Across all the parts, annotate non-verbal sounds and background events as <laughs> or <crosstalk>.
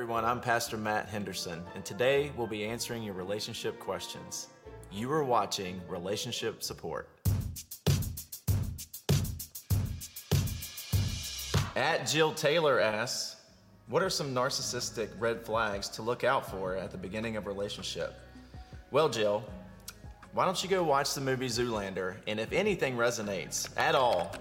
everyone. I'm Pastor Matt Henderson, and today we'll be answering your relationship questions. You are watching Relationship Support. At Jill Taylor asks, What are some narcissistic red flags to look out for at the beginning of a relationship? Well, Jill, why don't you go watch the movie Zoolander, and if anything resonates at all,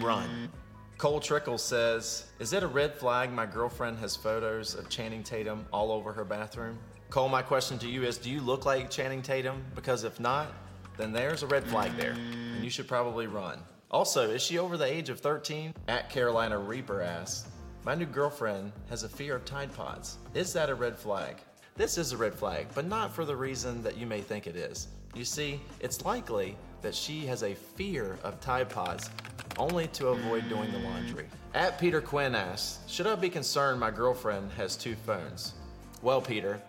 run. Cole Trickle says, Is it a red flag my girlfriend has photos of Channing Tatum all over her bathroom? Cole, my question to you is Do you look like Channing Tatum? Because if not, then there's a red flag there, and you should probably run. Also, is she over the age of 13? At Carolina Reaper asks, My new girlfriend has a fear of Tide Pods. Is that a red flag? This is a red flag, but not for the reason that you may think it is. You see, it's likely that she has a fear of Tide Pods only to avoid doing the laundry. At Peter Quinn asks, Should I be concerned my girlfriend has two phones? Well, Peter,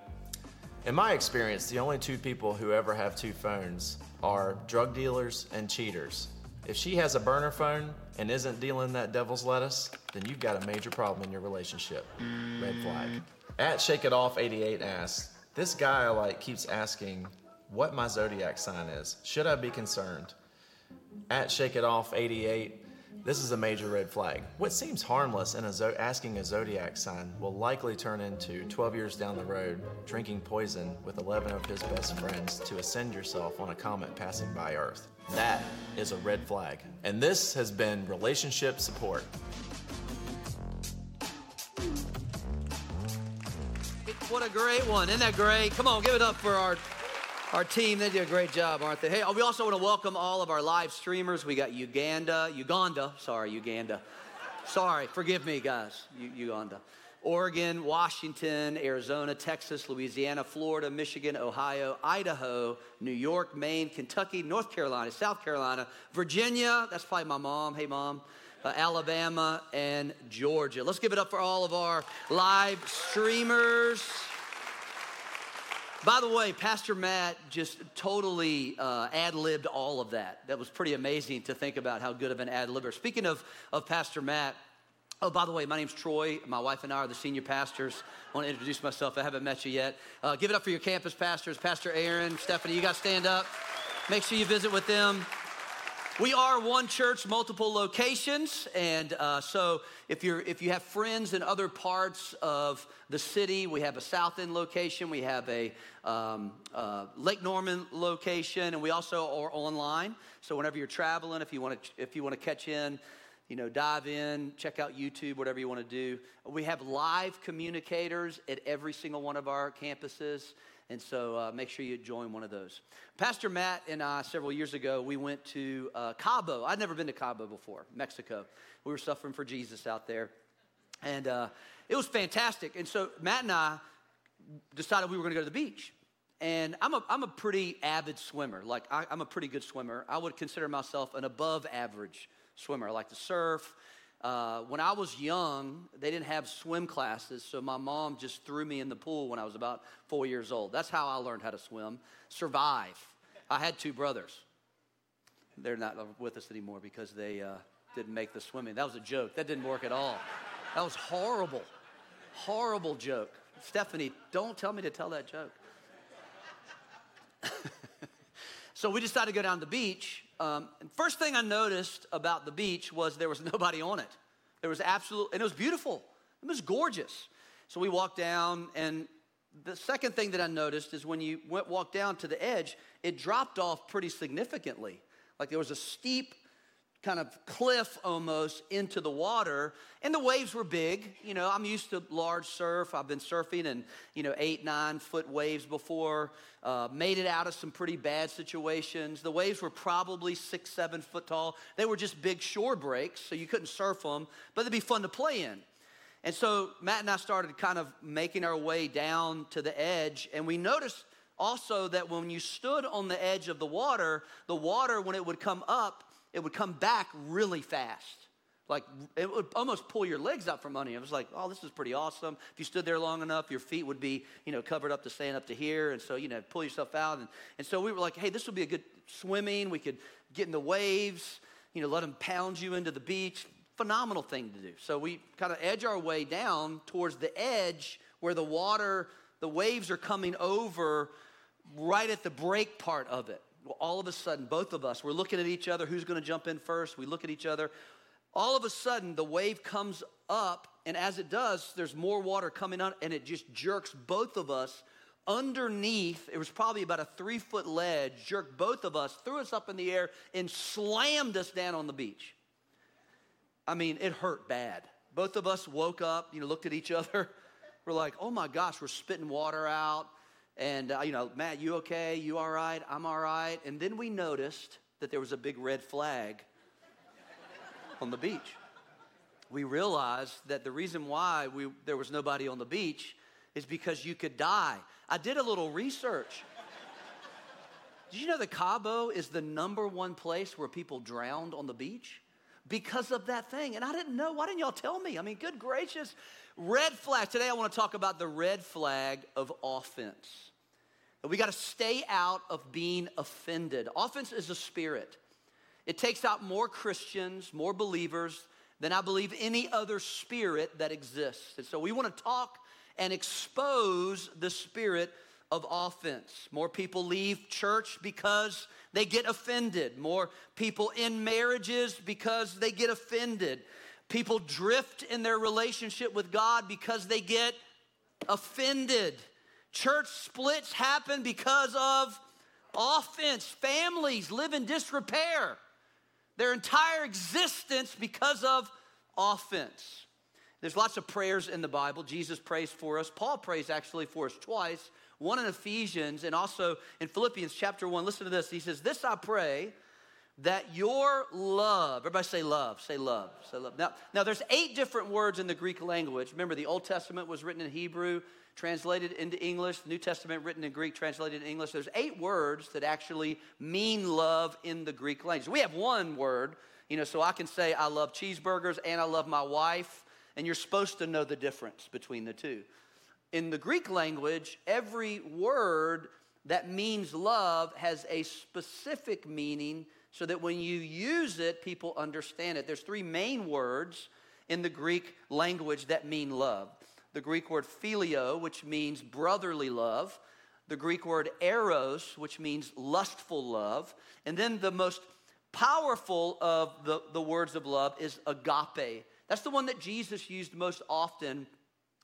in my experience, the only two people who ever have two phones are drug dealers and cheaters. If she has a burner phone and isn't dealing that devil's lettuce, then you've got a major problem in your relationship. Red flag. At Shake It Off 88 asks, This guy I like keeps asking what my zodiac sign is. Should I be concerned? At Shake It Off 88, this is a major red flag. What seems harmless in a zo- asking a zodiac sign will likely turn into 12 years down the road drinking poison with 11 of his best friends to ascend yourself on a comet passing by Earth. That is a red flag. And this has been relationship support. What a great one. Isn't that great? Come on, give it up for our our team. They do a great job, aren't they? Hey, we also want to welcome all of our live streamers. We got Uganda, Uganda, sorry, Uganda. Sorry, forgive me, guys, Uganda. Oregon, Washington, Arizona, Texas, Louisiana, Florida, Michigan, Ohio, Idaho, New York, Maine, Kentucky, North Carolina, South Carolina, Virginia. That's probably my mom. Hey, mom. Uh, Alabama and Georgia. Let's give it up for all of our live streamers. By the way, Pastor Matt just totally uh, ad libbed all of that. That was pretty amazing to think about how good of an ad libber. Speaking of, of Pastor Matt, Oh, by the way, my name's Troy. My wife and I are the senior pastors. I want to introduce myself. I haven't met you yet. Uh, give it up for your campus pastors, Pastor Aaron, Stephanie. You guys stand up. Make sure you visit with them. We are one church, multiple locations, and uh, so if you're if you have friends in other parts of the city, we have a South End location, we have a um, uh, Lake Norman location, and we also are online. So whenever you're traveling, if you want to if you want to catch in, you know, dive in, check out YouTube, whatever you want to do. We have live communicators at every single one of our campuses. And so uh, make sure you join one of those. Pastor Matt and I, several years ago, we went to uh, Cabo. I'd never been to Cabo before, Mexico. We were suffering for Jesus out there. And uh, it was fantastic. And so Matt and I decided we were going to go to the beach. And I'm a, I'm a pretty avid swimmer. Like, I, I'm a pretty good swimmer. I would consider myself an above average swimmer. I like to surf. Uh, when I was young, they didn't have swim classes, so my mom just threw me in the pool when I was about four years old. That's how I learned how to swim. Survive. I had two brothers. They're not with us anymore because they uh, didn't make the swimming. That was a joke. That didn't work at all. That was horrible. Horrible joke. Stephanie, don't tell me to tell that joke. <laughs> so we decided to go down to the beach. Um, first thing I noticed about the beach was there was <laughs> nobody on it. There was absolute, and it was beautiful. It was gorgeous. So we walked down, and the second thing that I noticed is when you went walk down to the edge, it dropped off pretty significantly. Like there was a steep kind of cliff almost into the water and the waves were big. You know i'm used to large surf. I've been surfing and you know eight nine foot waves before. Uh, made it out of some pretty bad situations. The waves were probably six seven foot tall. They were just big shore breaks so you couldn't surf them but they'd be fun to play in. And so matt and i started kind of making our way down to the edge and we noticed also that when you stood on the edge of the water the water when it would come up it would come back really fast. Like it would almost pull your legs out from under you. It was like, oh, this is pretty awesome. If you stood there long enough, your feet would be, you know, covered up to stand up to here. And so, you know, pull yourself out. And, and so we were like, hey, this would be a good swimming. We could get in the waves, you know, let them pound you into the beach, Phenomenal thing to do. So we kind of edge our way down towards the edge where the water, the waves are coming over right at the break part of it. All of a sudden, both of us, we're looking at each other. Who's going to jump in first? We look at each other. All of a sudden, the wave comes up, and as it does, there's more water coming on, and it just jerks both of us underneath. It was probably about a three foot ledge, jerked both of us, threw us up in the air, and slammed us down on the beach. I mean, it hurt bad. Both of us woke up, you know, looked at each <laughs> other. We're like, oh my gosh, we're spitting water out. And, uh, you know, Matt, you okay? You all right? I'm all right. And then we noticed that there was a big red flag <laughs> on the beach. We realized that the reason why we, there was nobody on the beach is because you could die. I did a little research. <laughs> Did you know that Cabo is the number one place where people drowned on the beach? Because of that thing. And I didn't know. Why didn't y'all tell me? I mean, good gracious. Red flag. Today I want to talk about the red flag of offense. We got to stay out of being offended. Offense is a spirit. It takes out more Christians, more believers than I believe any other spirit that exists. And so we want to talk and expose the spirit of offense. More people leave church because they get offended. More people in marriages because they get offended. People drift in their relationship with God because they get offended. Church splits happen because of offense. Families live in disrepair. Their entire existence because of offense. There's lots of prayers in the Bible. Jesus prays for us. Paul prays actually for us twice. One in Ephesians and also in Philippians chapter 1. Listen to this. He says, This I pray that your love, everybody say love, say love, say love. Now, now there's eight different words in the Greek language. Remember, the Old Testament was written in Hebrew, translated into English, the New Testament written in Greek, translated in English. There's eight words that actually mean love in the Greek language. We have one word, you know, so I can say I love cheeseburgers and I love my wife, and you're supposed to know the difference between the two. In the Greek language, every word that means love has a specific meaning so that when you use it, people understand it. There's three main words in the Greek language that mean love the Greek word phileo, which means brotherly love, the Greek word eros, which means lustful love, and then the most powerful of the, the words of love is agape. That's the one that Jesus used most often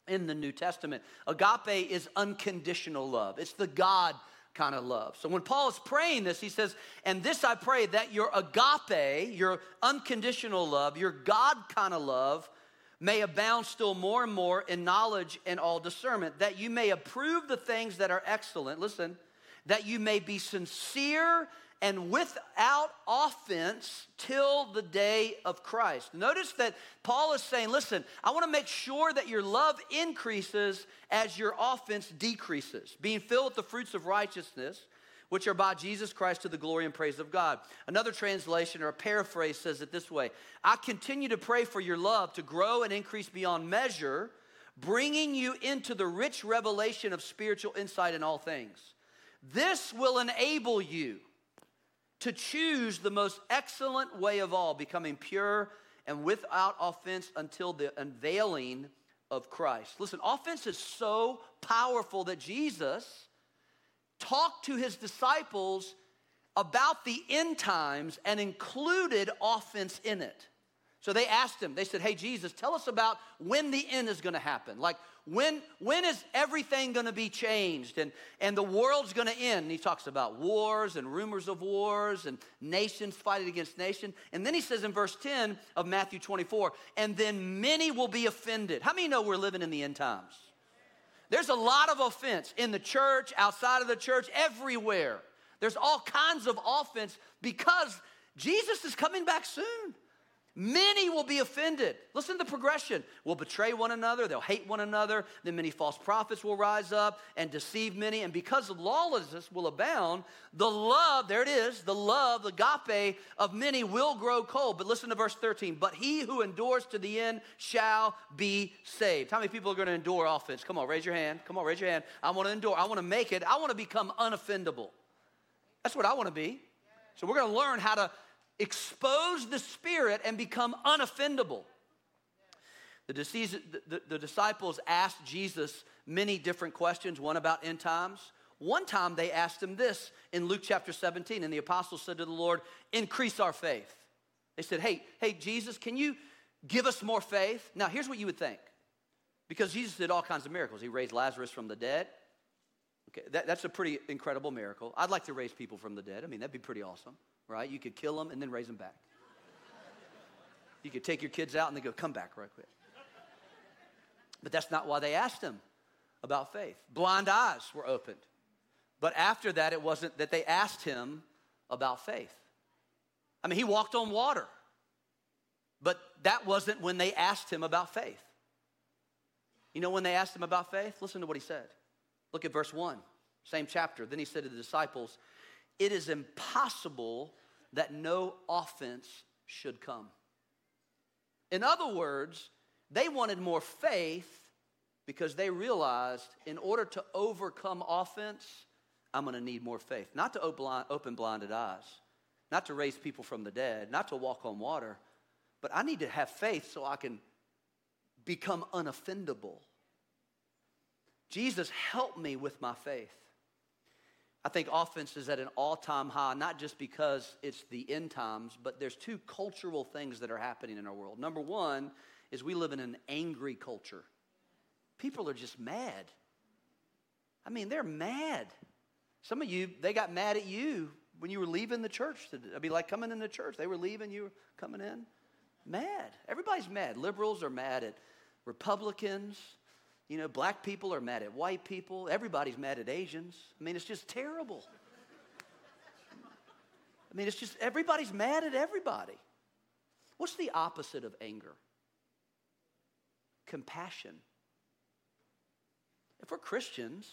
in the New Testament. Agape is unconditional love, it's the God kind of love. So when Paul is praying this, he says, And this I pray that your agape, your unconditional love, your God kind of love, may abound still more and more in knowledge and all discernment, that you may approve the things that are excellent. Listen, that you may be sincere and without offense till the day of Christ. Notice that Paul is saying, listen, I want to make sure that your love increases as your offense decreases, being filled with the fruits of righteousness, which are by Jesus Christ to the glory and praise of God. Another translation or a paraphrase says it this way I continue to pray for your love to grow and increase beyond measure, bringing you into the rich revelation of spiritual insight in all things. This will enable you to choose the most excellent way of all, becoming pure and without offense until the unveiling of Christ. Listen, offense is so powerful that Jesus talked to his disciples about the end times and included offense in it. So they asked him, they said, Hey, Jesus, tell us about when the end is going to happen. Like, when, when is everything going to be changed and, and the world's going to end? And he talks about wars and rumors of wars and nations fighting against nation. And then he says in verse 10 of Matthew 24, and then many will be offended. How many know we're living in the end times? There's a lot of offense in the church, outside of the church, everywhere. There's all kinds of offense because Jesus is coming back soon. Many will be offended. Listen to the progression. Will betray one another, they'll hate one another, then many false prophets will rise up and deceive many. And because lawlessness will abound, the love, there it is, the love, the agape of many will grow cold. But listen to verse 13. But he who endures to the end shall be saved. How many people are going to endure offense? Come on, raise your hand. Come on, raise your hand. I want to endure. I want to make it. I want to become unoffendable. That's what I want to be. So we're going to learn how to expose the spirit and become unoffendable. The, the, the, disciples asked Jesus many different questions, one about end times. One time they asked him this in Luke chapter 17, and the apostles said to the Lord, Increase our faith. They said, Hey, hey, Jesus, can you give us more faith? Now, here's what you would think. Because Jesus did all kinds of miracles. He raised Lazarus from the dead. Okay, that, that's a pretty incredible miracle. I'd like to raise people from the dead. I mean, that'd be pretty awesome, right? You could kill them and then raise them back. You could take your kids out and they go, come back right quick. But that's not why they asked him about faith. Blind eyes were opened. But after that, it wasn't that they asked him about faith. I mean, he walked on water. But that wasn't when they asked him about faith. You know when they asked him about faith? Listen to what he said. Look at verse 1, same chapter. Then he said to the disciples, It is impossible that no offense should come. In other words, they wanted more faith because they realized in order to overcome offense, I'm going to need more faith. Not to open blinded eyes, not to raise people from the dead, not to walk on water, but I need to have faith so I can become unoffendable. Jesus, help me with my faith. I think offense is at an all time high, not just because it's the end times, but there's two cultural things that are happening in our world. Number one is we live in an angry culture. People are just mad. I mean, they're mad. Some of you, they got mad at you when you were leaving the church. I'd be like coming in the church. They were leaving, you were coming in. Mad. Everybody's mad. Liberals are mad at Republicans. You know, black people are mad at white people. Everybody's mad at Asians. I mean, it's just terrible. I mean, it's just everybody's mad at everybody. What's the opposite of anger? Compassion. If we're Christians,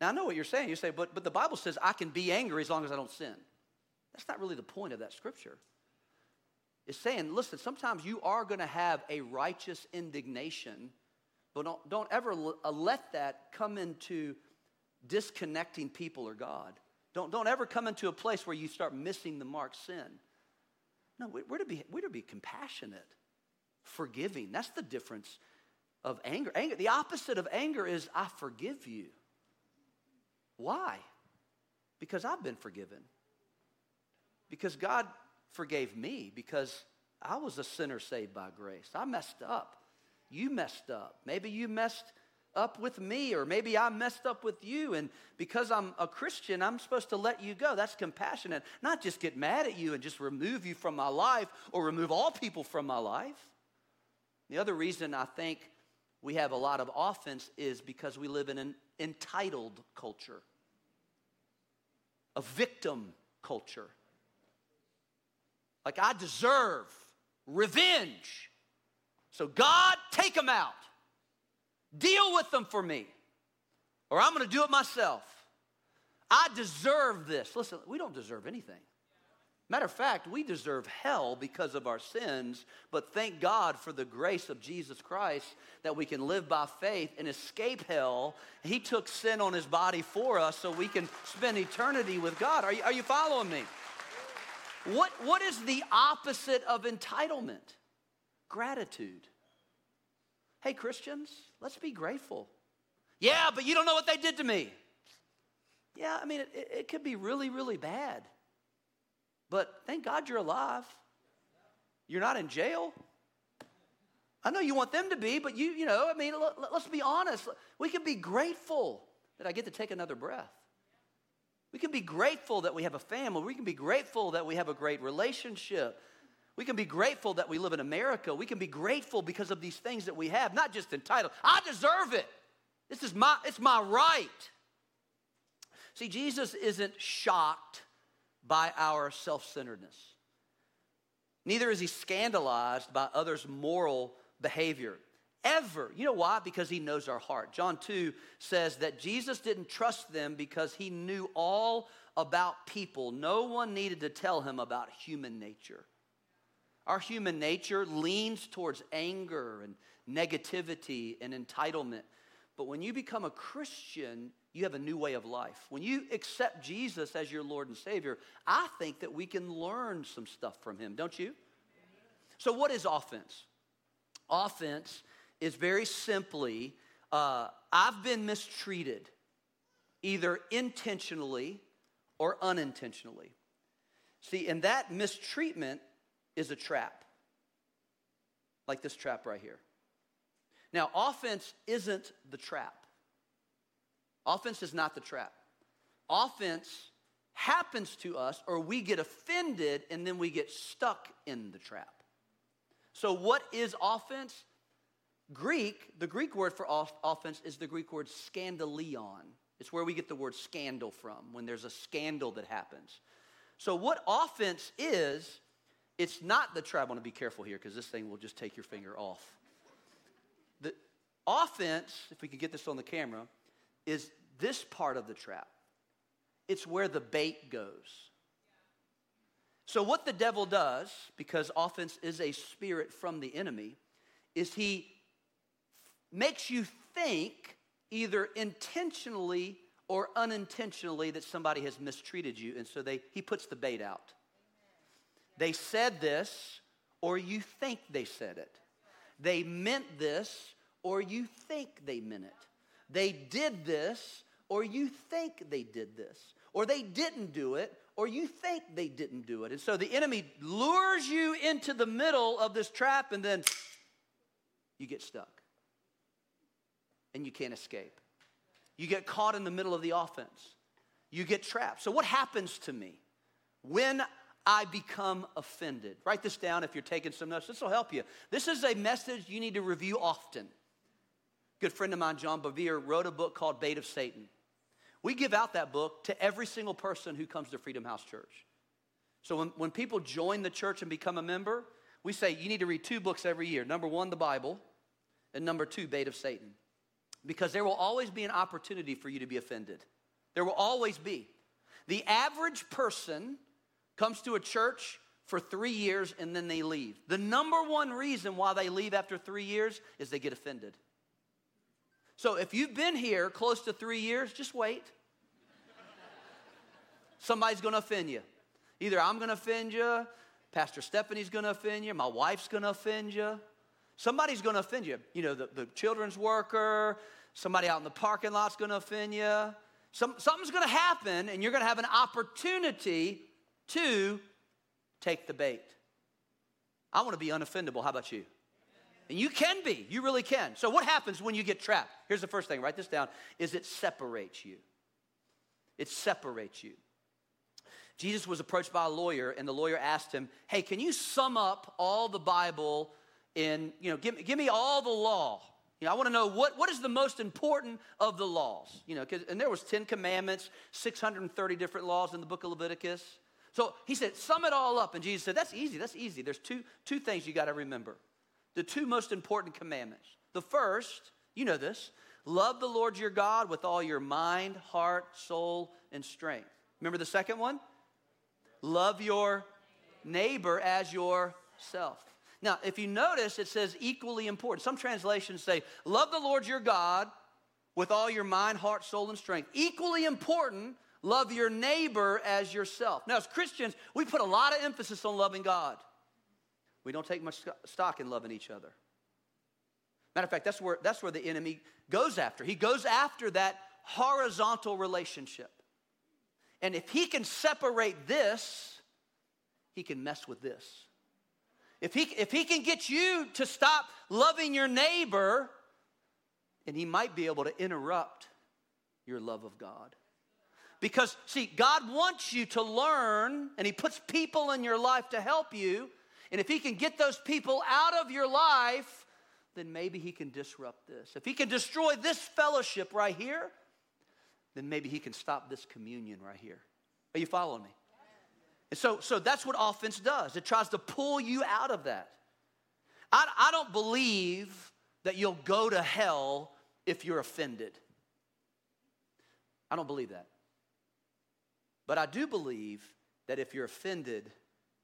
now I know what you're saying. You say, but, but the Bible says I can be angry as long as I don't sin. That's not really the point of that scripture It's saying, listen, sometimes you are going to have a righteous indignation, but don't, don't ever uh, let that come into disconnecting people or God. Don't, don't ever come into a place where you start missing the mark sin. No, we're to be, we're to be compassionate, forgiving. That's the difference of anger. anger. The opposite of anger is I forgive you. Why? Because I've been forgiven. Because God forgave me because I was a sinner saved by grace. I messed up. You messed up. Maybe you messed up with me, or maybe I messed up with you. And because I'm a Christian, I'm supposed to let you go. That's compassionate. Not just get mad at you and just remove you from my life or remove all people from my life. The other reason I think we have a lot of offense is because we live in an entitled culture, a victim culture. Like I deserve revenge. So, God, take them out. Deal with them for me, or I'm going to do it myself. I deserve this. Listen, we don't deserve anything. Matter of fact, we deserve hell because of our sins, but thank God for the grace of Jesus Christ that we can live by faith and escape hell. He took sin on his body for us so we can spend eternity with God. Are you, are you following me? What, what is the opposite of entitlement? Gratitude. Hey, Christians, let's be grateful. Yeah, but you don't know what they did to me. Yeah, I mean, it, it could be really, really bad. But thank God you're alive. You're not in jail. I know you want them to be, but you, you know, I mean, let, let's be honest. We can be grateful that I get to take another breath. We can be grateful that we have a family. We can be grateful that we have a great relationship. We can be grateful that we live in America. We can be grateful because of these things that we have, not just entitled. I deserve it. This is my it's my right. See, Jesus isn't shocked by our self-centeredness. Neither is he scandalized by others' moral behavior ever. You know why? Because he knows our heart. John 2 says that Jesus didn't trust them because he knew all about people. No one needed to tell him about human nature. Our human nature leans towards anger and negativity and entitlement. But when you become a Christian, you have a new way of life. When you accept Jesus as your Lord and Savior, I think that we can learn some stuff from Him, don't you? So, what is offense? Offense is very simply uh, I've been mistreated, either intentionally or unintentionally. See, and that mistreatment is a trap, like this trap right here. Now, offense isn't the trap. Offense is not the trap. Offense happens to us, or we get offended and then we get stuck in the trap. So, what is offense? Greek, the Greek word for offense is the Greek word scandalion. It's where we get the word scandal from, when there's a scandal that happens. So, what offense is, it's not the trap. I want to be careful here because this thing will just take your finger off. The offense, if we could get this on the camera, is this part of the trap. It's where the bait goes. So, what the devil does, because offense is a spirit from the enemy, is he makes you think either intentionally or unintentionally that somebody has mistreated you. And so they, he puts the bait out. They said this, or you think they said it. They meant this, or you think they meant it. They did this, or you think they did this. Or they didn't do it, or you think they didn't do it. And so the enemy lures you into the middle of this trap, and then you get stuck. And you can't escape. You get caught in the middle of the offense. You get trapped. So, what happens to me when I become offended? Write this down if you're taking some notes. This will help you. This is a message you need to review often. good friend of mine, John Bevere, wrote a book called Bait of Satan. We give out that book to every single person who comes to Freedom House Church. So, when, when people join the church and become a member, we say you need to read two books every year. Number one, the Bible, and number two, Bait of Satan because there will always be an opportunity for you to be offended. There will always be. The average person comes to a church for three years and then they leave. The number one reason why they leave after three years is they get offended. So if you've been here close to three years, just wait. Somebody's gonna offend you. Either I'm gonna offend you, Pastor Stephanie's gonna offend you, my wife's gonna offend you. Somebody's to offend you. You know, the, the children's worker, somebody out in the parking lot's to offend you. Some, something's to happen, and you're to have an opportunity to take the bait. I want to be unoffendable. How about you? And you can be. You really can. So, what happens when you get trapped? Here's the first thing write this down is it separates you. It separates you. Jesus was approached by a lawyer, and the lawyer asked him, Hey, can you sum up all the Bible in, you know, give, give me all the law. You know, I want to know what, what is the most important of the laws. You know, and there was 10 commandments, 630 different laws in the book of Leviticus. So he said, sum it all up. And Jesus said, that's easy, that's easy. There's two, two things you got to remember. The two most important commandments. The first, you know this, love the Lord your God with all your mind, heart, soul, and strength. Remember the second one? Love your neighbor as yourself. Now, if you notice, it says equally important. Some translations say, Love the Lord your God with all your mind, heart, soul, and strength. Equally important, love your neighbor as yourself. Now, as Christians, we put a lot of emphasis on loving God. We don't take much stock in loving each other. Matter of fact, that's where, that's where the enemy goes after. He goes after that horizontal relationship. And if he can separate this, he can mess with this. If he, if he can get you to stop loving your neighbor, and he might be able to interrupt your love of God. Because, see, God wants you to learn, and He puts people in your life to help you. And if He can get those people out of your life, then maybe He can disrupt this. If He can destroy this fellowship right here, then maybe He can stop this communion right here. Are you following me? And so, so that's what offense does. It tries to pull you out of that. I, I don't believe that you'll go to hell if you're offended. I don't believe that. But I do believe that if you're offended,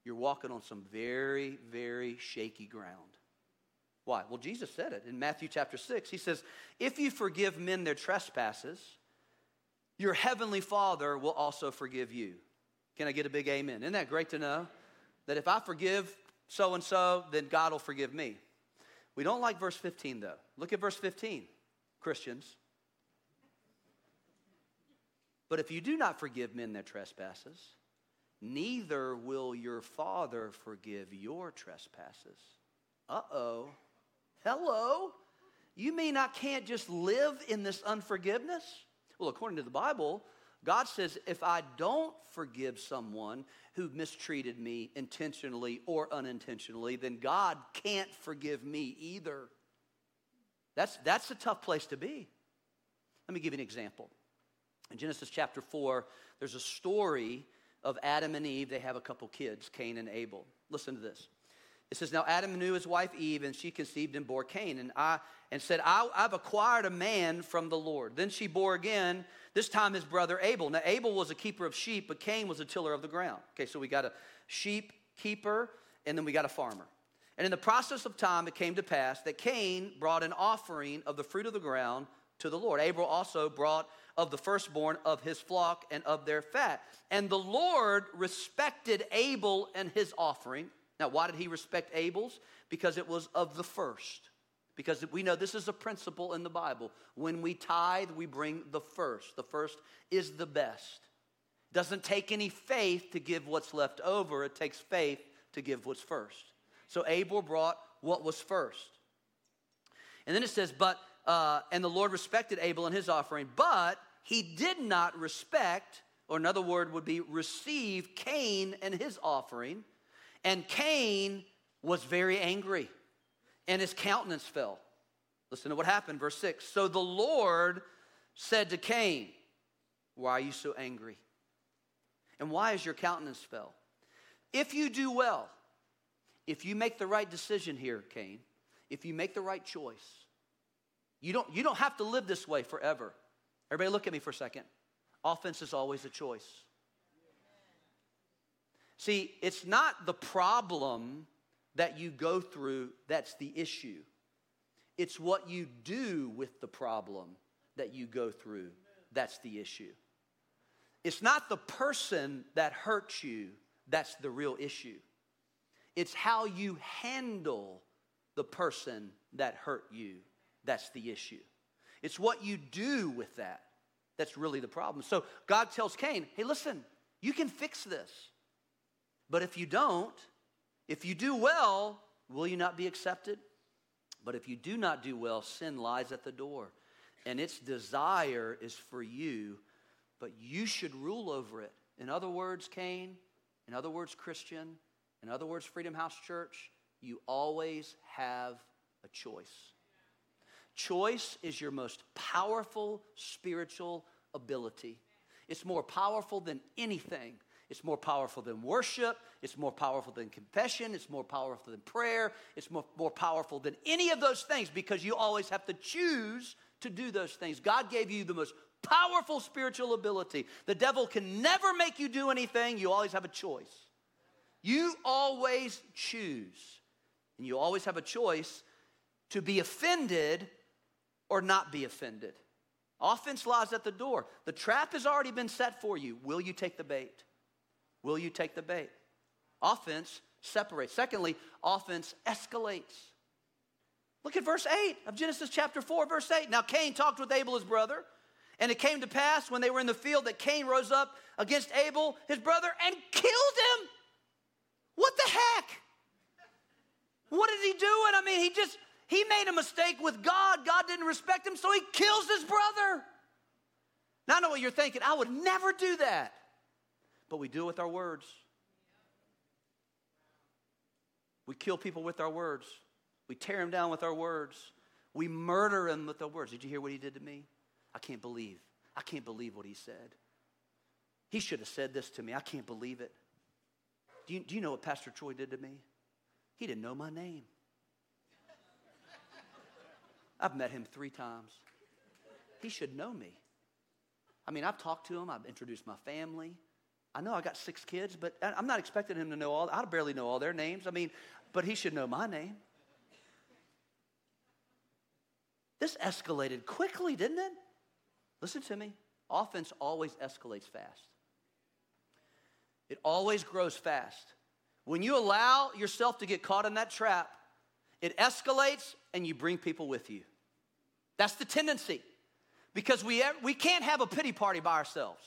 you're walking on some very, very shaky ground. Why? Well, Jesus said it in Matthew chapter 6. He says, If you forgive men their trespasses, your heavenly Father will also forgive you. Can I get a big amen? Isn't that great to know? That if I forgive so and so, then God will forgive me. We don't like verse 15, though. Look at verse 15, Christians. But if you do not forgive men their trespasses, neither will your Father forgive your trespasses. Uh oh. Hello? You mean I can't just live in this unforgiveness? Well, according to the Bible, God says if I don't forgive someone who mistreated me intentionally or unintentionally, then God can't forgive me either. That's, that's a tough place to be. Let me give you an example. In Genesis chapter 4, there's a story of Adam and Eve. They have a couple kids, Cain and Abel. Listen to this. It says, Now Adam knew his wife Eve, and she conceived and bore Cain, and, I, and said, I, I've acquired a man from the Lord. Then she bore again, this time his brother Abel. Now Abel was a keeper of sheep, but Cain was a tiller of the ground. Okay, so we got a sheep keeper, and then we got a farmer. And in the process of time, it came to pass that Cain brought an offering of the fruit of the ground to the Lord. Abel also brought of the firstborn of his flock and of their fat. And the Lord respected Abel and his offering now, why did he respect Abel's? Because it was of the first. Because we know this is a principle in the Bible. When we tithe, we bring the first. The first is the best. Doesn't take any faith to give what's left over, it takes faith to give what's first. So Abel brought what was first. And then it says, but, uh, and the Lord respected Abel and his offering, but he did not respect, or another word would be receive Cain and his offering. And Cain was very angry, and his countenance fell. Listen to what happened, verse 6. So the Lord said to Cain, Why are you so angry? And why is your countenance fell? If you do well, if you make the right decision here, Cain, if you make the right choice, you don't, you don't have to live this way forever. Everybody, look at me for a second. Offense is always a choice. See, it's not the problem that you go through that's the issue. It's what you do with the problem that you go through that's the issue. It's not the person that hurts you that's the real issue. It's how you handle the person that hurt you that's the issue. It's what you do with that that's really the problem. So God tells Cain, hey, listen, you can fix this. But if you don't, if you do well, will you not be accepted? But if you do not do well, sin lies at the door. And its desire is for you, but you should rule over it. In other words, Cain, in other words, Christian, in other words, Freedom House Church, you always have a choice. Choice is your most powerful spiritual ability. It's more powerful than anything it's more powerful than worship. It's more powerful than confession. It's more powerful than prayer. It's more, more powerful than any of those things because you always have to choose to do those things. God gave you the most powerful spiritual ability. The devil can never make you do anything. You always have a choice. You always choose. And you always have a choice to be offended or not be offended. Offense lies at the door. The trap has already been set for you. Will you take the bait? Will you take the bait? Offense separates. Secondly, offense escalates. Look at verse 8 of Genesis chapter 4, verse 8. Now Cain talked with Abel, his brother, and it came to pass when they were in the field that Cain rose up against Abel, his brother, and killed him. What the heck? What is he doing? I mean, he just, he made a mistake with God. God didn't respect him, so he kills his brother. Now I know what you're thinking. I would never do that but we do it with our words. We kill people with our words. We tear them down with our words. We murder them with our words. Did you hear what he did to me? I can't believe. I can't believe what he said. He should have said this to me. I can't believe it. Do you, do you know what Pastor Troy did to me? He didn't know my name. I've met him three times. He should know me. I mean, I've talked to him, I've introduced my family. I know I got six kids, but I'm not expecting him to know all. I barely know all their names. I mean, but he should know my name. This escalated quickly, didn't it? Listen to me. Offense always escalates fast. It always grows fast. When you allow yourself to get caught in that trap, it escalates and you bring people with you. That's the tendency. Because we, we can't have a pity party by ourselves.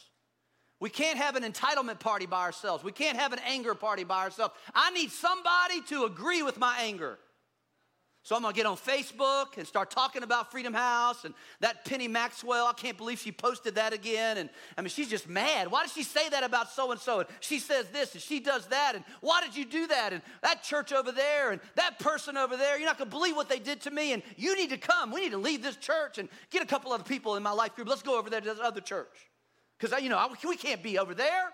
We can't have an entitlement party by ourselves. We can't have an anger party by ourselves. I need somebody to agree with my anger. So I'm gonna get on Facebook and start talking about Freedom House and that Penny Maxwell. I can't believe she posted that again. And I mean, she's just mad. Why did she say that about so and so? And she says this and she does that. And why did you do that? And that church over there and that person over there. You're not gonna believe what they did to me. And you need to come. We need to leave this church and get a couple other people in my life group. Let's go over there to this other church. Because, you know, we can't be over there.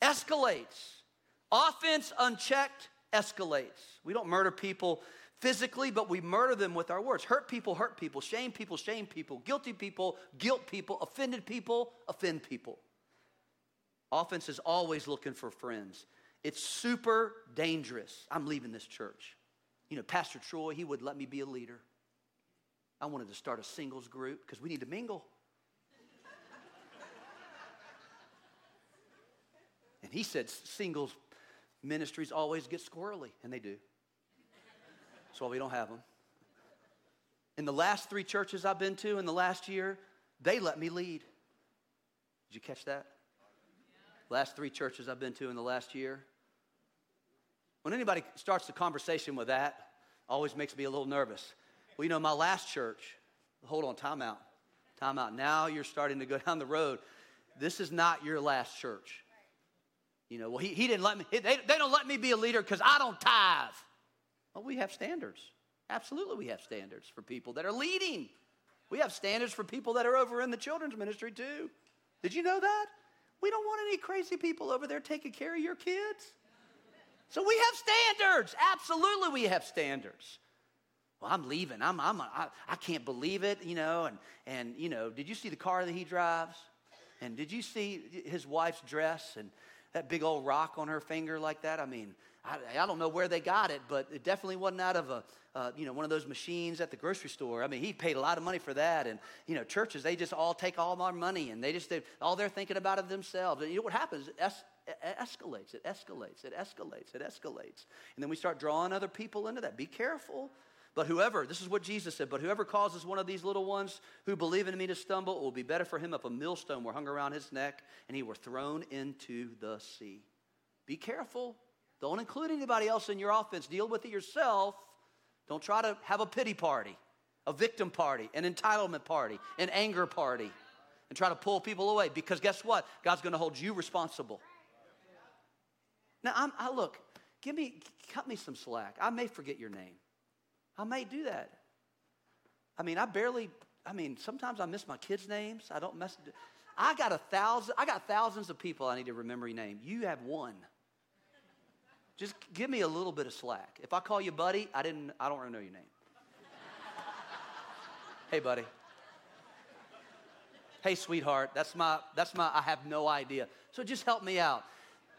Escalates. Offense unchecked escalates. We don't murder people physically, but we murder them with our words. Hurt people, hurt people. Shame people, shame people. Guilty people, guilt people. Offended people, offend people. Offense is always looking for friends. It's super dangerous. I'm leaving this church. You know, Pastor Troy, he would let me be a leader. I wanted to start a singles group because we need to mingle. and he said singles ministries always get squirrely, and they do. That's why we don't have them. In the last three churches I've been to in the last year, they let me lead. Did you catch that? Last three churches I've been to in the last year. When anybody starts the conversation with that, always makes me a little nervous. Well, you know, my last church, hold on, time out. Time out. Now you're starting to go down the road. This is not your last church. You know, well, he, he didn't let me, they, they don't let me be a leader because I don't tithe. Well, we have standards. Absolutely, we have standards for people that are leading. We have standards for people that are over in the children's ministry too. Did you know that? We don't want any crazy people over there taking care of your kids. So we have standards. Absolutely, we have standards. Well, I'm leaving. I'm, I'm, I, I can't believe it, you know. And, and, you know, did you see the car that he drives? And did you see his wife's dress and that big old rock on her finger like that? I mean, I, I, don't know where they got it, but it definitely wasn't out of a, uh, you know, one of those machines at the grocery store. I mean, he paid a lot of money for that. And, you know, churches, they just all take all our money and they just, they, all they're thinking about it themselves. And you know what happens? Es- it escalates, it escalates, it escalates, it escalates. And then we start drawing other people into that. Be careful. But whoever, this is what Jesus said, but whoever causes one of these little ones who believe in me to stumble, it will be better for him if a millstone were hung around his neck and he were thrown into the sea. Be careful. Don't include anybody else in your offense. Deal with it yourself. Don't try to have a pity party, a victim party, an entitlement party, an anger party, and try to pull people away because guess what? God's going to hold you responsible. Now, I'm, I look, give me, cut me some slack. I may forget your name. I may do that. I mean, I barely, I mean, sometimes I miss my kids' names. I don't mess. I got a thousand, I got thousands of people I need to remember your name. You have one. Just give me a little bit of slack. If I call you buddy, I didn't I don't really know your name. hey buddy. Hey sweetheart, that's my that's my I have no idea. So just help me out.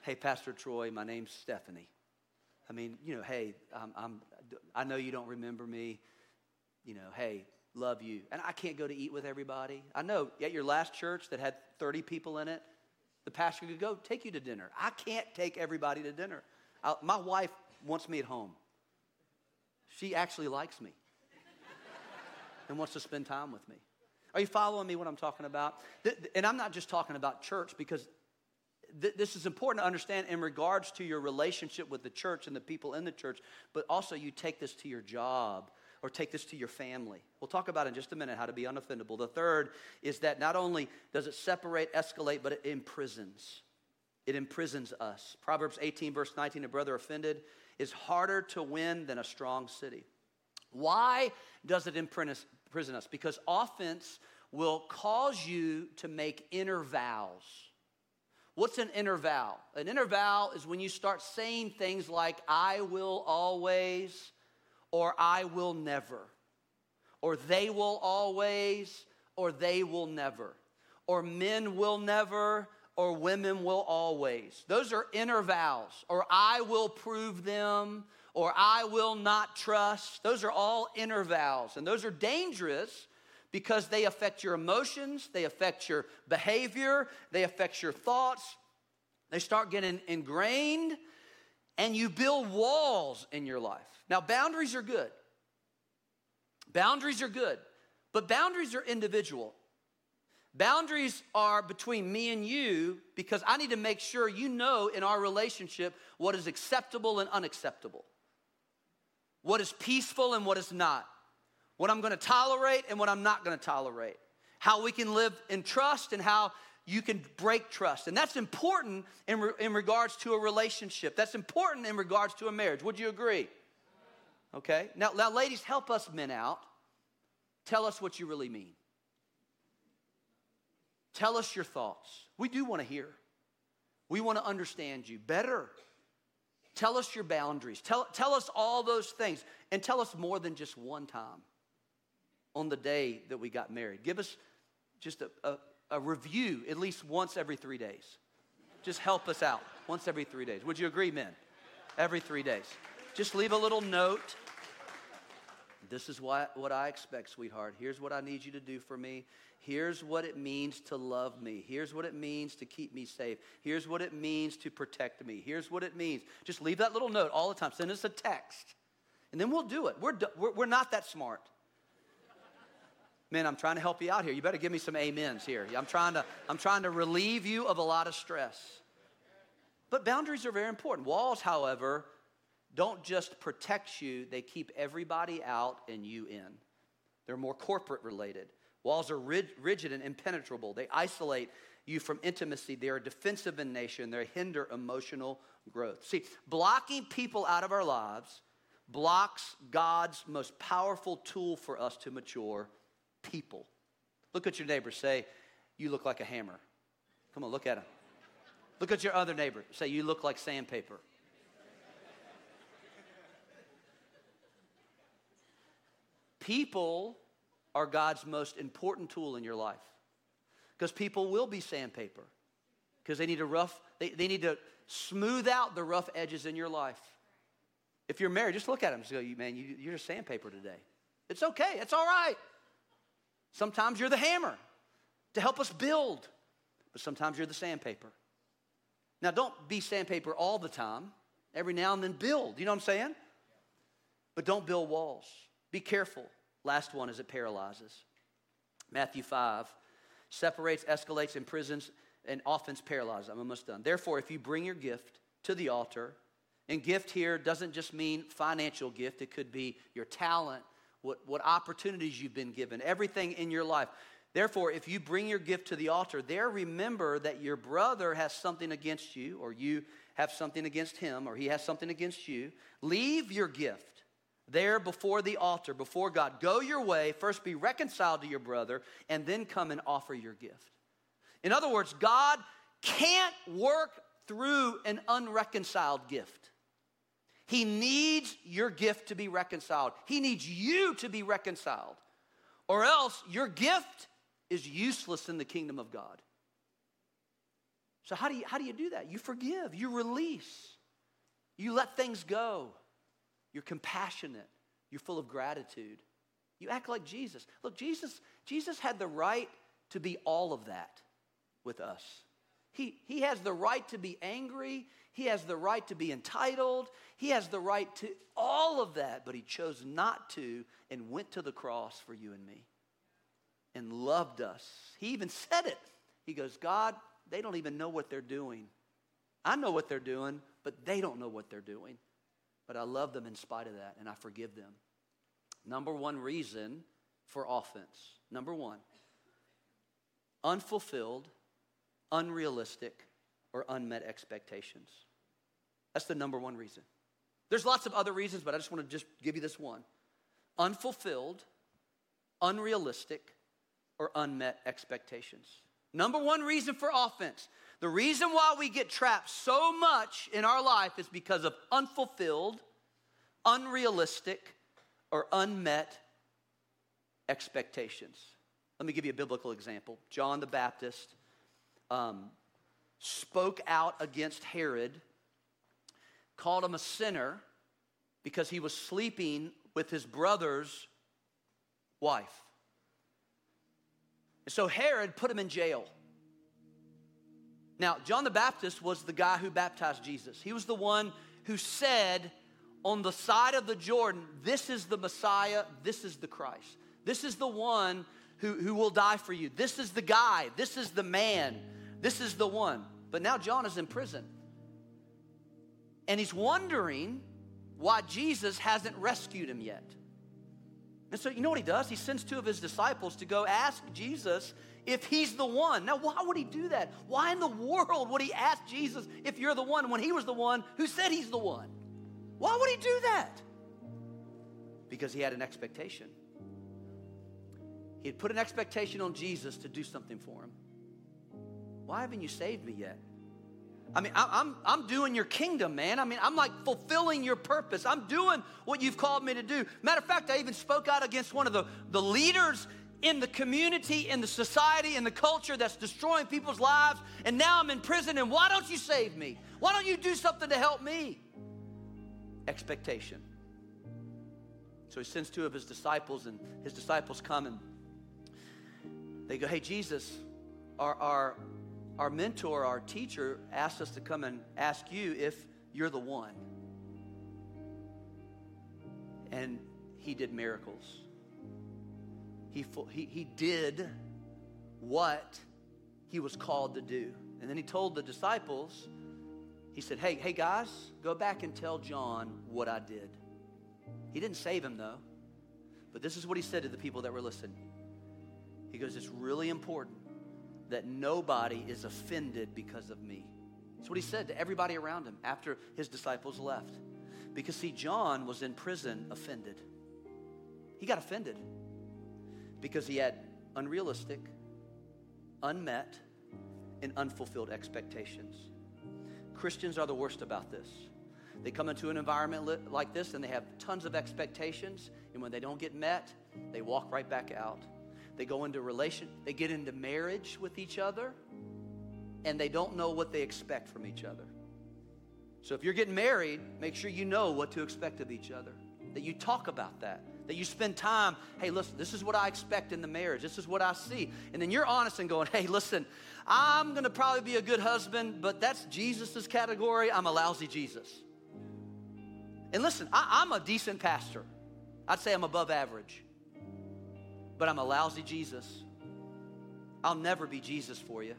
Hey Pastor Troy, my name's Stephanie. I mean, you know, hey, I'm, I'm I know you don't remember me. You know, hey, love you. And I can't go to eat with everybody. I know at your last church that had 30 people in it, the pastor could go take you to dinner. I can't take everybody to dinner. I, my wife wants me at home. She actually likes me <laughs> and wants to spend time with me. Are you following me what I'm talking about? And I'm not just talking about church because this is important to understand in regards to your relationship with the church and the people in the church, but also you take this to your job or take this to your family. We'll talk about in just a minute how to be unoffendable. The third is that not only does it separate, escalate, but it imprisons it imprisons us. Proverbs 18, verse 19, a brother offended is harder to win than a strong city. Why does it imprison us? Because offense will cause you to make inner vows. What's an inner vow? An inner vow is when you start saying things like, I will always, or I will never, or they will always, or they will never, or men will never, or women will always. Those are inner vows, or I will prove them, or I will not trust. Those are all inner vows, and those are dangerous because they affect your emotions, they affect your behavior, they affect your thoughts. They start getting ingrained, and you build walls in your life. Now, boundaries are good. Boundaries are good, but boundaries are individual. Boundaries are between me and you because I need to make sure you know in our relationship what is acceptable and unacceptable, what is peaceful and what is not, what I'm gonna tolerate and what I'm not gonna tolerate, how we can live in trust and how you can break trust. And that's important in, re- in regards to a relationship. That's important in regards to a marriage. Would you agree? Okay? Now, now, ladies, help us men out. Tell us what you really mean. Tell us your thoughts. We do want to hear. We want to understand you better. Tell us your boundaries. Tell, tell us all those things. And tell us more than just one time on the day that we got married. Give us just a, a, a review at least once every three days. Just help us out once every three days. Would you agree, men? Every three days. Just leave a little note. This is what, what I expect, sweetheart. Here's what I need you to do for me. Here's what it means to love me. Here's what it means to keep me safe. Here's what it means to protect me. Here's what it means. Just leave that little note all the time. Send us a text. And then we'll do it. We're, we're, we're not that smart. Man, I'm trying to help you out here. You better give me some amens here. I'm trying to, I'm trying to relieve you of a lot of stress. But boundaries are very important. Walls, however, don't just protect you, they keep everybody out and you in. They're more corporate related. Walls are rigid and impenetrable. They isolate you from intimacy. They are defensive in nature. They hinder emotional growth. See, blocking people out of our lives blocks God's most powerful tool for us to mature people. Look at your neighbor. Say, You look like a hammer. Come on, look at him. Look at your other neighbor. Say, You look like sandpaper. People are God's most important tool in your life. Because people will be sandpaper. Because they need to rough, they, they need to smooth out the rough edges in your life. If you're married, just look at them and go, man, you, you're just sandpaper today. It's okay, it's all right. Sometimes you're the hammer to help us build, but sometimes you're the sandpaper. Now, don't be sandpaper all the time. Every now and then build. You know what I'm saying? But don't build walls. Be careful. Last one is it paralyzes. Matthew 5 separates, escalates, imprisons, and offense paralyzes. I'm almost done. Therefore, if you bring your gift to the altar, and gift here doesn't just mean financial gift, it could be your talent, what, what opportunities you've been given, everything in your life. Therefore, if you bring your gift to the altar, there remember that your brother has something against you, or you have something against him, or he has something against you. Leave your gift there before the altar, before God. Go your way, first be reconciled to your brother, and then come and offer your gift. In other words, God can't work through an unreconciled gift. He needs your gift to be reconciled. He needs you to be reconciled, or else your gift is useless in the kingdom of God. So, how do you, how do, you do that? You forgive, you release, you let things go. You're compassionate. You're full of gratitude. You act like Jesus. Look, Jesus, Jesus had the right to be all of that with us. He, he has the right to be angry. He has the right to be entitled. He has the right to all of that, but he chose not to and went to the cross for you and me and loved us. He even said it. He goes, God, they don't even know what they're doing. I know what they're doing, but they don't know what they're doing but I love them in spite of that, and I forgive them. Number one reason for offense. Number one, unfulfilled, unrealistic, or unmet expectations. That's the number one reason. There's lots of other reasons, but I just want to just give you this one. Unfulfilled, unrealistic, or unmet expectations. Number one reason for offense the reason why we get trapped so much in our life is because of unfulfilled, unrealistic, or unmet expectations. Let me give you a biblical example. John the Baptist um, spoke out against Herod, called him a sinner because he was sleeping with his brother's wife. And so Herod put him in jail. Now, John the Baptist was the guy who baptized Jesus. He was the one who said on the side of the Jordan, This is the Messiah, this is the Christ. This is the one who, who will die for you. This is the guy, this is the man, this is the one. But now John is in prison. And he's wondering why Jesus hasn't rescued him yet. And so, you know what he does? He sends two of his disciples to go ask Jesus if he's the one. Now, why would he do that? Why in the world would he ask Jesus if you're the one when he was the one who said he's the one? Why would he do that? Because he had an expectation. He had put an expectation on Jesus to do something for him. Why haven't you saved me yet? I mean, I'm, I'm doing your kingdom, man. I mean, I'm like fulfilling your purpose. I'm doing what you've called me to do. Matter of fact, I even spoke out against one of the, the leaders in the community, in the society, in the culture that's destroying people's lives. And now I'm in prison, and why don't you save me? Why don't you do something to help me? Expectation. So he sends two of his disciples, and his disciples come and they go, Hey, Jesus, our, our, our mentor, our teacher asked us to come and ask you if you're the one. And he did miracles. He, he, he did what he was called to do. And then he told the disciples, he said, Hey, hey guys, go back and tell John what I did. He didn't save him though. But this is what he said to the people that were listening. He goes, It's really important that nobody is offended because of me. That's what he said to everybody around him after his disciples left. Because, see, John was in prison offended. He got offended because he had unrealistic, unmet, and unfulfilled expectations. Christians are the worst about this. They come into an environment like this and they have tons of expectations, and when they don't get met, they walk right back out. They go into relation, they get into marriage with each other, and they don't know what they expect from each other. So if you're getting married, make sure you know what to expect of each other. That you talk about that. That you spend time, hey, listen, this is what I expect in the marriage. This is what I see. And then you're honest and going, hey, listen, I'm going to probably be a good husband, but that's Jesus's category. I'm a lousy Jesus. And listen, I, I'm a decent pastor. I'd say I'm above average but I'm a lousy Jesus. I'll never be Jesus for you.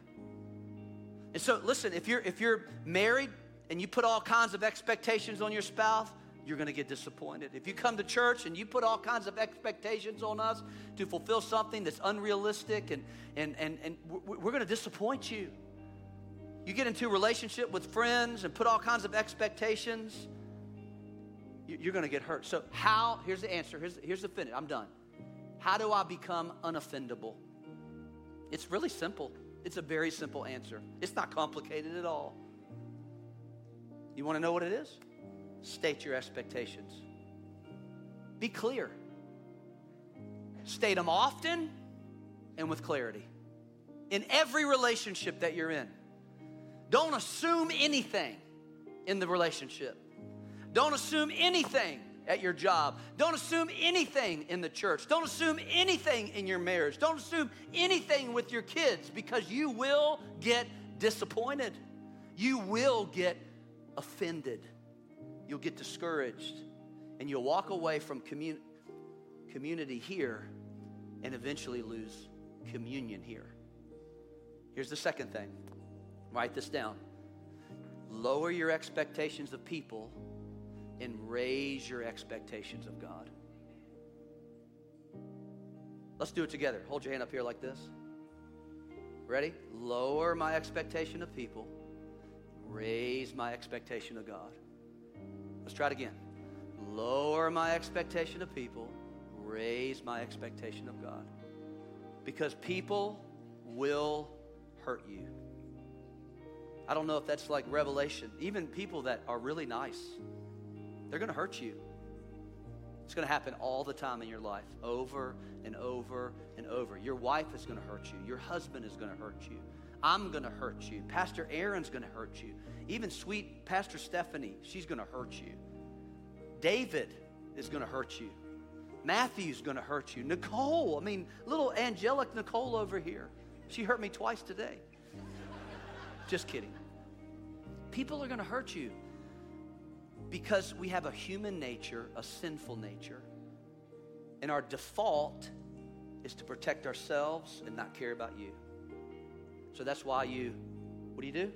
And so listen, if you're if you're married and you put all kinds of expectations on your spouse, you're going to get disappointed. If you come to church and you put all kinds of expectations on us to fulfill something that's unrealistic and and and, and we're going to disappoint you. You get into a relationship with friends and put all kinds of expectations, you're going to get hurt. So how? Here's the answer. Here's here's the finish. I'm done. How do I become unoffendable? It's really simple. It's a very simple answer. It's not complicated at all. You want to know what it is? State your expectations. Be clear. State them often and with clarity. In every relationship that you're in, don't assume anything in the relationship. Don't assume anything at your job. Don't assume anything in the church. Don't assume anything in your marriage. Don't assume anything with your kids because you will get disappointed. You will get offended. You'll get discouraged. And you'll walk away from commun- community here and eventually lose communion here. Here's the second thing write this down. Lower your expectations of people and raise your expectations of God. Let's do it together. Hold your hand up here like this. Ready? Lower my expectation of people, raise my expectation of God. Let's try it again. Lower my expectation of people, raise my expectation of God. Because people will hurt you. I don't know if that's like revelation. Even people that are really nice, they're going to hurt you. It's going to happen all the time in your life, over and over and over. Your wife is going to hurt you. Your husband is going to hurt you. I'm going to hurt you. Pastor Aaron's going to hurt you. Even sweet Pastor Stephanie, she's going to hurt you. David is going to hurt you. Matthew's going to hurt you. Nicole, I mean, little angelic Nicole over here. She hurt me twice today. Just kidding. People are going to hurt you because we have a human nature, a sinful nature, and our default is to protect ourselves and not care about you. So that's why you, what do you do?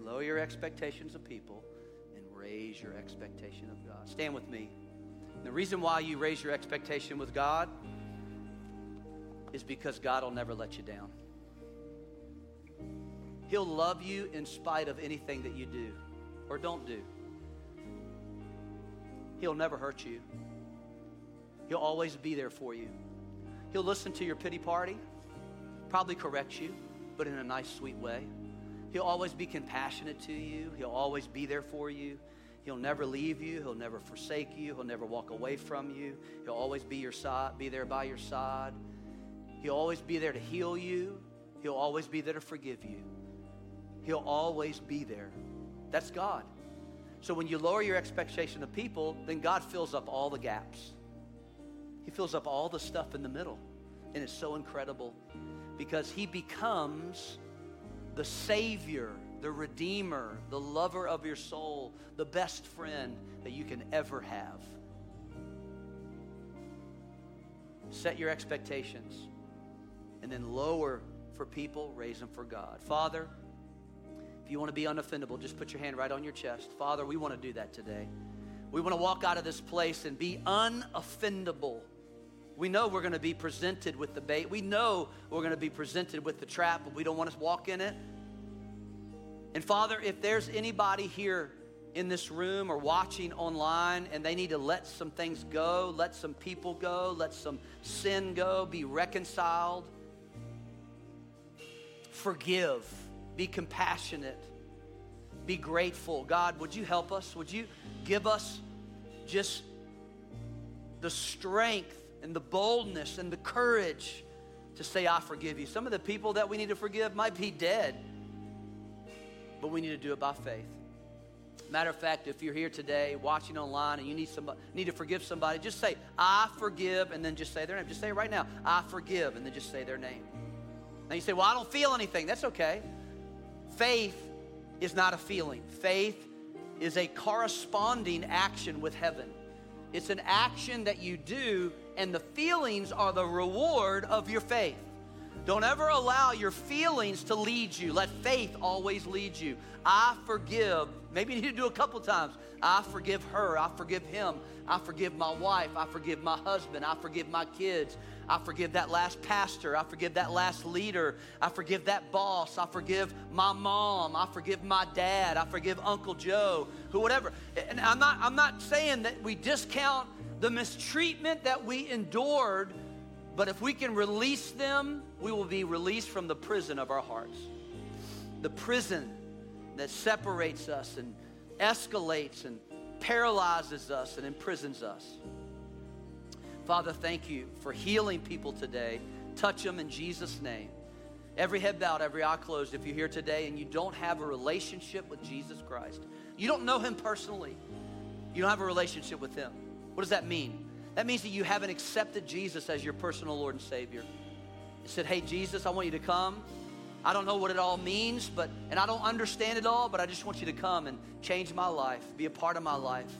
Lower your expectations of people and raise your expectation of God. Stand with me. The reason why you raise your expectation with God is because God will never let you down. He'll love you in spite of anything that you do or don't do. He'll never hurt you. He'll always be there for you. He'll listen to your pity party, probably correct you, but in a nice, sweet way. He'll always be compassionate to you. He'll always be there for you. He'll never leave you. He'll never forsake you. He'll never walk away from you. He'll always be your side, be there by your side. He'll always be there to heal you. He'll always be there to forgive you. He'll always be there. That's God. So when you lower your expectation of people, then God fills up all the gaps. He fills up all the stuff in the middle. And it's so incredible because He becomes the Savior the Redeemer, the lover of your soul, the best friend that you can ever have. Set your expectations and then lower for people, raise them for God. Father, if you want to be unoffendable, just put your hand right on your chest. Father, we want to do that today. We want to walk out of this place and be unoffendable. We know we're going to be presented with the bait. We know we're going to be presented with the trap, but we don't want to walk in it. And Father, if there's anybody here in this room or watching online and they need to let some things go, let some people go, let some sin go, be reconciled, forgive, be compassionate, be grateful. God, would you help us? Would you give us just the strength and the boldness and the courage to say, I forgive you? Some of the people that we need to forgive might be dead but we need to do it by faith. Matter of fact, if you're here today watching online and you need somebody need to forgive somebody, just say, I forgive, and then just say their name. Just say it right now. I forgive, and then just say their name. Now you say, Well, I don't feel anything. That's okay. Faith is not a feeling. Faith is a corresponding action with heaven. It's an action that you do, and the feelings are the reward of your faith. Don't ever allow your feelings to lead you. Let faith always lead you. I forgive. Maybe you need to do a couple times. I forgive her. I forgive him. I forgive my wife. I forgive my husband. I forgive my kids. I forgive that last pastor. I forgive that last leader. I forgive that boss. I forgive my mom. I forgive my dad. I forgive Uncle Joe, who whatever. And I'm not I'm not saying that we discount the mistreatment that we endured but if we can release them, we will be released from the prison of our hearts. The prison that separates us and escalates and paralyzes us and imprisons us. Father, thank you for healing people today. Touch them in Jesus' name. Every head bowed, every eye closed. If you're here today and you don't have a relationship with Jesus Christ, you don't know him personally, you don't have a relationship with him. What does that mean? That means that you haven't accepted Jesus as your personal Lord and Savior. You said, Hey, Jesus, I want you to come. I don't know what it all means, but and I don't understand it all, but I just want you to come and change my life, be a part of my life.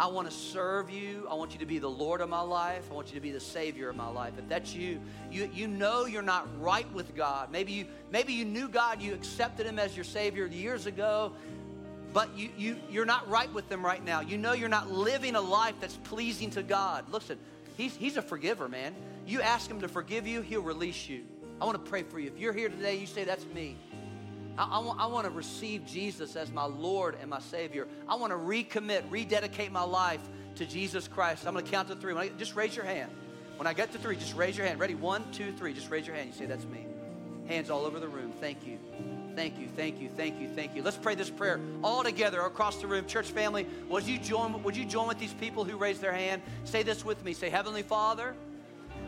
I want to serve you. I want you to be the Lord of my life. I want you to be the Savior of my life. If that's you, you, you know you're not right with God. Maybe you, maybe you knew God, you accepted Him as your Savior years ago, but you, you, you're not right with them right now. You know you're not living a life that's pleasing to God. Listen, he's, he's a forgiver, man. You ask Him to forgive you, He'll release you. I want to pray for you. If you're here today, you say, That's me. I, I, want, I want to receive Jesus as my Lord and my Savior. I want to recommit, rededicate my life to Jesus Christ. I'm going to count to three. I, just raise your hand. When I get to three, just raise your hand. Ready? One, two, three. Just raise your hand. You say, That's me. Hands all over the room. Thank you. Thank you, thank you, thank you, thank you. Let's pray this prayer all together across the room. Church family, would you join, would you join with these people who raised their hand? Say this with me. Say, Heavenly Father,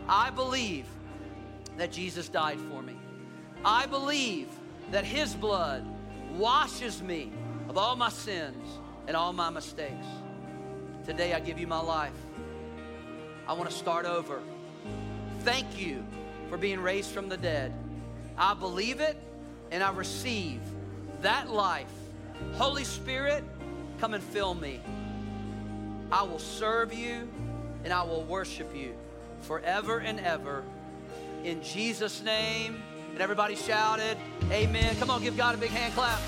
I believe that Jesus died for me. I believe that His blood washes me of all my sins and all my mistakes. Today I give you my life. I want to start over. Thank you for being raised from the dead. I believe it and I receive that life. Holy Spirit, come and fill me. I will serve you and I will worship you forever and ever. In Jesus' name. And everybody shouted, Amen. Come on, give God a big hand clap.